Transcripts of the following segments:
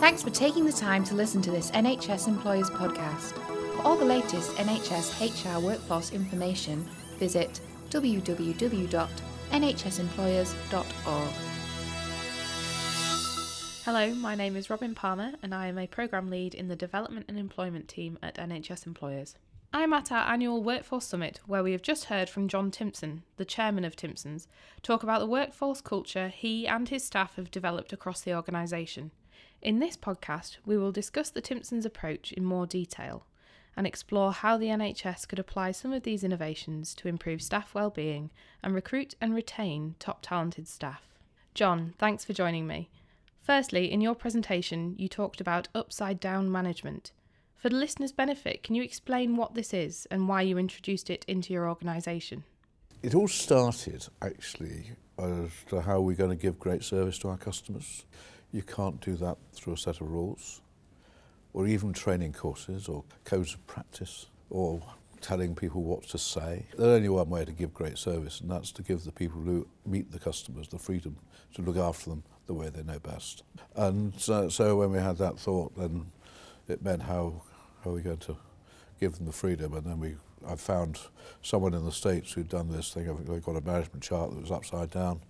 Thanks for taking the time to listen to this NHS Employers podcast. For all the latest NHS HR workforce information, visit www.nhsemployers.org. Hello, my name is Robin Palmer and I am a Programme Lead in the Development and Employment team at NHS Employers. I am at our annual Workforce Summit where we have just heard from John Timpson, the chairman of Timpsons, talk about the workforce culture he and his staff have developed across the organisation. In this podcast, we will discuss the Timpsons approach in more detail and explore how the NHS could apply some of these innovations to improve staff well-being and recruit and retain top talented staff. John, thanks for joining me. Firstly, in your presentation, you talked about upside down management. For the listeners' benefit, can you explain what this is and why you introduced it into your organisation? It all started actually as to how we're going to give great service to our customers. You can't do that through a set of rules or even training courses or codes of practice or telling people what to say. There's only one way to give great service, and that's to give the people who meet the customers the freedom to look after them the way they know best. And so, so when we had that thought, then it meant how how are we going to give them the freedom? And then we, I found someone in the States who'd done this thing. They've got a management chart that was upside down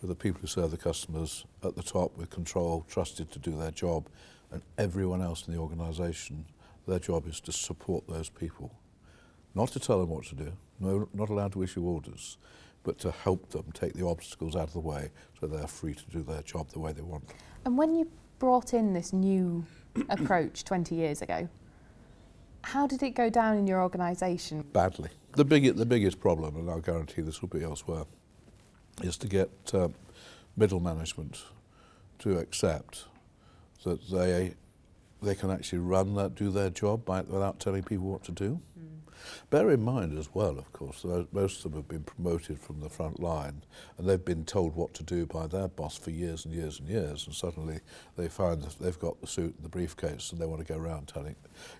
with the people who serve the customers at the top with control, trusted to do their job. And everyone else in the organisation, their job is to support those people. Not to tell them what to do, no, not allowed to issue orders, but to help them take the obstacles out of the way so they're free to do their job the way they want. And when you brought in this new approach 20 years ago, how did it go down in your organisation? Badly. The, big, the biggest problem, and I'll guarantee this will be elsewhere, is to get um, middle management to accept that they they can actually run that, do their job by, without telling people what to do. Bear in mind as well, of course, most of them have been promoted from the front line and they've been told what to do by their boss for years and years and years, and suddenly they find that they've got the suit and the briefcase and they want to go around telling,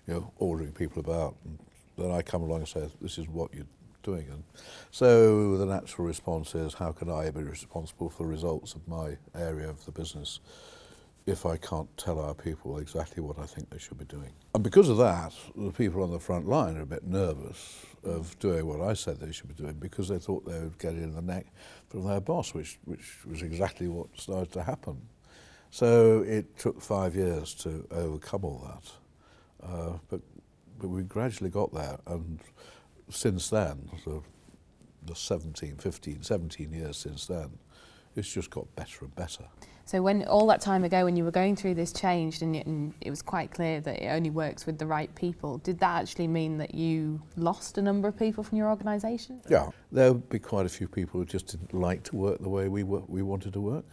you know, ordering people about. And then I come along and say, this is what you're doing. And so the natural response is, how can I be responsible for the results of my area of the business? If I can't tell our people exactly what I think they should be doing. And because of that, the people on the front line are a bit nervous of doing what I said they should be doing because they thought they would get in the neck from their boss, which, which was exactly what started to happen. So it took five years to overcome all that. Uh, but, but we gradually got there, and since then, the, the 17, 15, 17 years since then, it's just got better and better. So when all that time ago, when you were going through this change, and it, and it was quite clear that it only works with the right people, did that actually mean that you lost a number of people from your organisation? Yeah, there would be quite a few people who just didn't like to work the way we were, we wanted to work.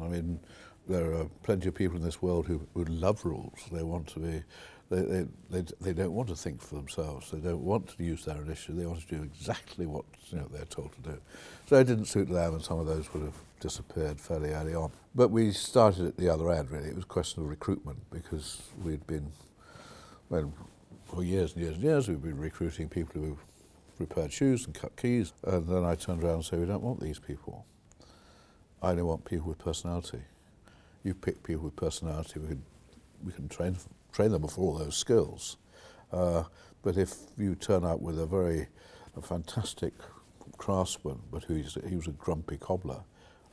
I mean, there are plenty of people in this world who, who love rules. They want to be they, they, they, they don't want to think for themselves. They don't want to use their initiative. They want to do exactly what you know, they're told to do. So it didn't suit them, and some of those would have disappeared fairly early on. But we started at the other end, really. It was a question of recruitment because we'd been, well, for years and years and years, we've been recruiting people who repaired shoes and cut keys. And then I turned around and said, we don't want these people. I only want people with personality. You pick people with personality, we can, we can train train them for all those skills. Uh, but if you turn out with a very a fantastic craftsman, but who he was a grumpy cobbler,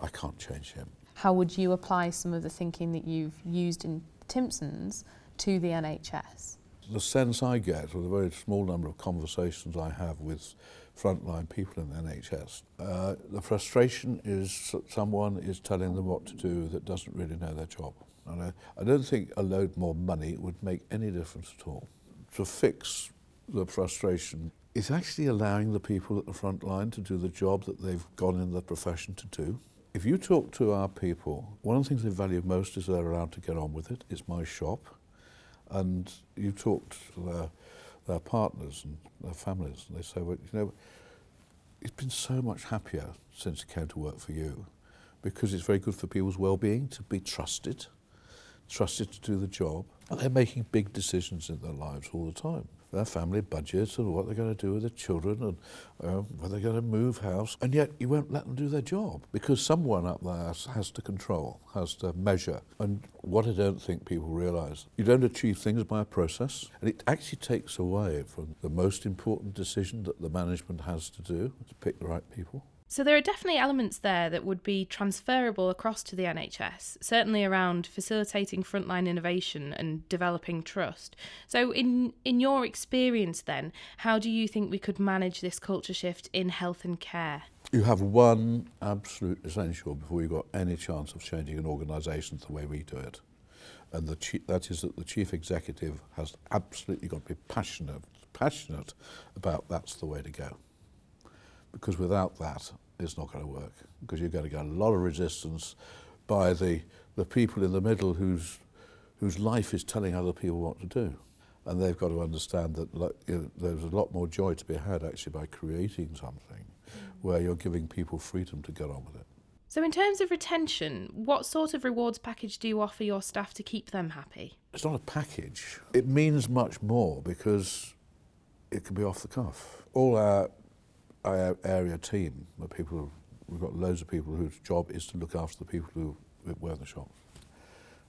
I can't change him. How would you apply some of the thinking that you've used in Timpsons to the NHS? The sense I get with the very small number of conversations I have with frontline people in the NHS, uh, the frustration is that someone is telling them what to do that doesn't really know their job. And I, I don't think a load more money would make any difference at all. To fix the frustration is actually allowing the people at the front line to do the job that they've gone in the profession to do. If you talk to our people, one of the things they value most is they're allowed to get on with it. It's my shop. And you talk to their, their partners and their families, and they say, well, you know, it's been so much happier since it came to work for you because it's very good for people's well-being to be trusted trusted to do the job. And they're making big decisions in their lives all the time. Their family budgets and what they're going to do with their children and uh, whether they're going to move house. And yet you won't let them do their job because someone up there has to control, has to measure. And what I don't think people realise, you don't achieve things by a process. And it actually takes away from the most important decision that the management has to do, to pick the right people. So there are definitely elements there that would be transferable across to the NHS, certainly around facilitating frontline innovation and developing trust. So in in your experience then, how do you think we could manage this culture shift in health and care? You have one absolute essential before you've got any chance of changing an organisation the way we do it. And the that is that the chief executive has absolutely got to be passionate, passionate about that's the way to go. Because without that, it's not going to work because you're going to get a lot of resistance by the, the people in the middle whose, whose life is telling other people what to do. And they've got to understand that like, you know, there's a lot more joy to be had actually by creating something where you're giving people freedom to get on with it. So, in terms of retention, what sort of rewards package do you offer your staff to keep them happy? It's not a package. It means much more because it can be off the cuff. All our our area team, the people, we've got loads of people whose job is to look after the people who wear in the shops.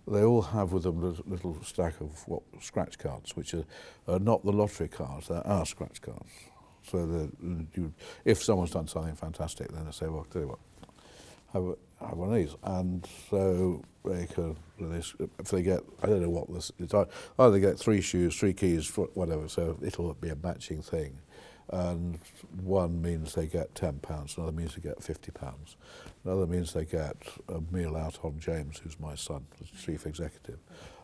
They all have with them a little stack of what scratch cards, which are, are not the lottery cards, they are scratch cards. So that you, if someone's done something fantastic, then they say, well, I'll tell you what, have, have one of these. And so they could, if they get, I don't know what this it's either they get three shoes, three keys, whatever, so it'll be a matching thing. And one means they get £10, another means they get £50, another means they get a meal out on James, who's my son, the chief executive.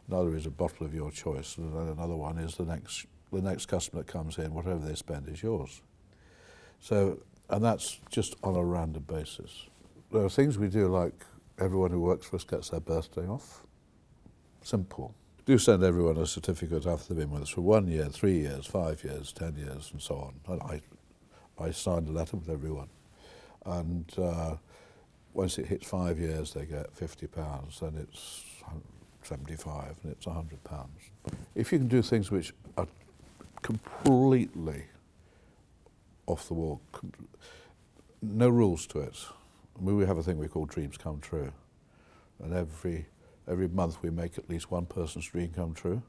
Another is a bottle of your choice, and another one is the next, the next customer that comes in, whatever they spend is yours. So, and that's just on a random basis. There are things we do like everyone who works for us gets their birthday off. Simple do send everyone a certificate after they've been with us for one year, three years, five years, ten years, and so on. And I, I signed a letter with everyone. And uh, once it hits five years, they get fifty pounds. Then it's seventy-five, and it's hundred pounds. If you can do things which are completely off the wall, no rules to it. I mean, we have a thing we call dreams come true, and every Every month we make at least one person's dream come true.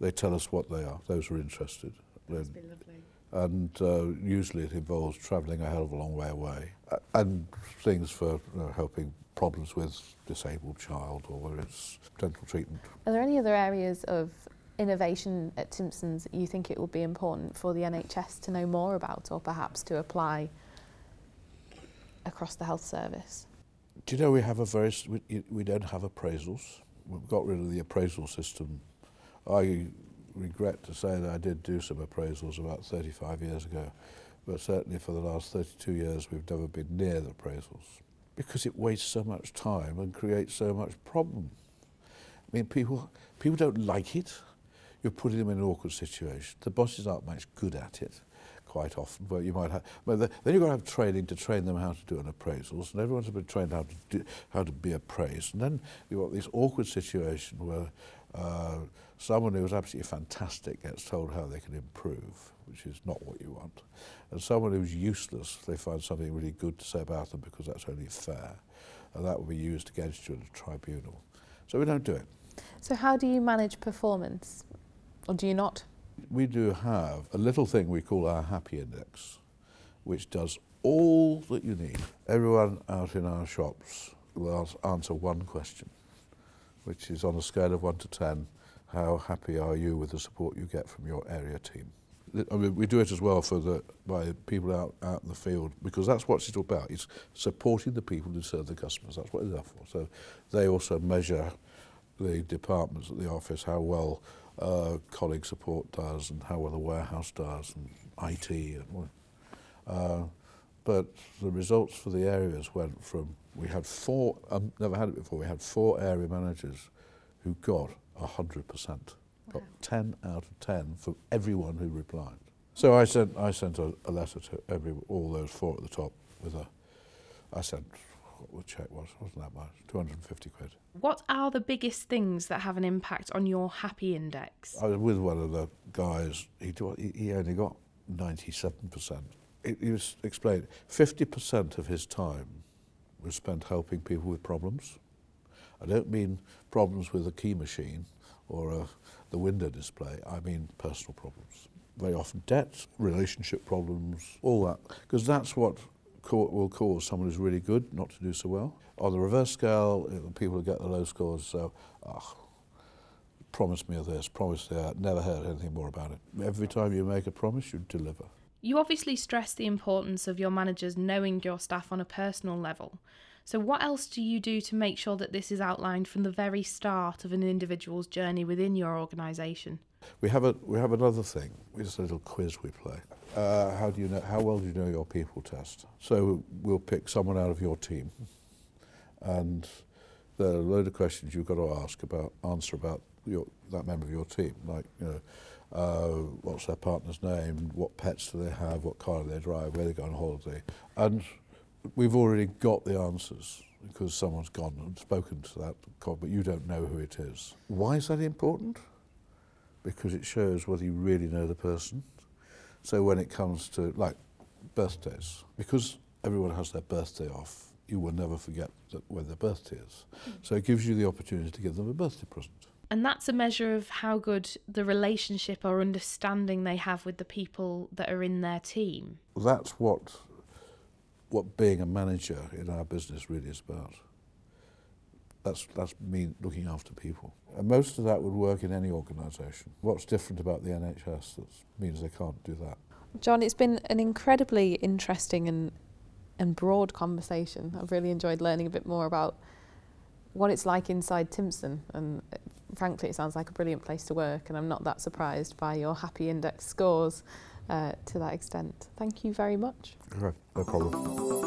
They tell us what they are, those who are interested. That's been lovely. And uh, usually it involves travelling a hell of a long way away. Uh, and things for you know, helping problems with disabled child or whether it's dental treatment. Are there any other areas of innovation at Timpsons that you think it would be important for the NHS to know more about or perhaps to apply across the health service? Do you know we have a very we, we don't have appraisals. We've got rid of the appraisal system. I regret to say that I did do some appraisals about 35 years ago, but certainly for the last 32 years we've never been near the appraisals because it wastes so much time and creates so much problem. I mean, people people don't like it. You're putting them in an awkward situation. The bosses aren't much good at it quite often, but you might have, but the, then you've got to have training to train them how to do an appraisals, and everyone's been trained how to do, how to be appraised, and then you've got this awkward situation where uh, someone who is absolutely fantastic gets told how they can improve, which is not what you want, and someone who's useless, they find something really good to say about them because that's only fair, and that will be used against you in a tribunal. So we don't do it. So how do you manage performance, or do you not? We do have a little thing we call our happy index, which does all that you need. Everyone out in our shops will answer one question, which is on a scale of 1 to 10, how happy are you with the support you get from your area team? I mean, we do it as well for the by people out, out in the field because that's what it's all about. It's supporting the people who serve the customers. That's what it's there for. So they also measure the departments at the office how well uh, colleague support does and how well the warehouse does and IT. And, uh, but the results for the areas went from, we had four, I've um, never had it before, we had four area managers who got 100%, wow. got 10 out of 10 from everyone who replied. So I sent, I sent a, a letter to every, all those four at the top with a, I sent what the check was. wasn't that much. 250 quid. What are the biggest things that have an impact on your happy index? I was with one of the guys, he, he only got 97%. It, he was explained 50% of his time was spent helping people with problems. I don't mean problems with a key machine or a, the window display, I mean personal problems. Very often debts, relationship problems, all that, because that's what will cause someone who's really good not to do so well. On the reverse scale, people who get the low scores, so, oh, promise me this, promise that, never heard anything more about it. Every time you make a promise, you deliver. You obviously stress the importance of your managers knowing your staff on a personal level. So, what else do you do to make sure that this is outlined from the very start of an individual's journey within your organisation? We have a we have another thing. It's a little quiz we play. Uh, how do you know? How well do you know your people test? So we'll pick someone out of your team, and there are a load of questions you've got to ask about answer about your, that member of your team, like you know uh, what's their partner's name, what pets do they have, what car do they drive, where they go on holiday. And we've already got the answers because someone's gone and spoken to that but you don't know who it is. Why is that important? Because it shows whether you really know the person. So when it comes to, like, birthdays, because everyone has their birthday off, you will never forget that when their birthday is. Mm. So it gives you the opportunity to give them a birthday present. And that's a measure of how good the relationship or understanding they have with the people that are in their team. That's what what being a manager in our business really is about. That's that's me looking after people. And most of that would work in any organisation. What's different about the NHS that means they can't do that? John, it's been an incredibly interesting and and broad conversation. I've really enjoyed learning a bit more about what it's like inside Timpson and frankly, it sounds like a brilliant place to work, and I'm not that surprised by your happy index scores uh, to that extent. Thank you very much. Okay, no problem.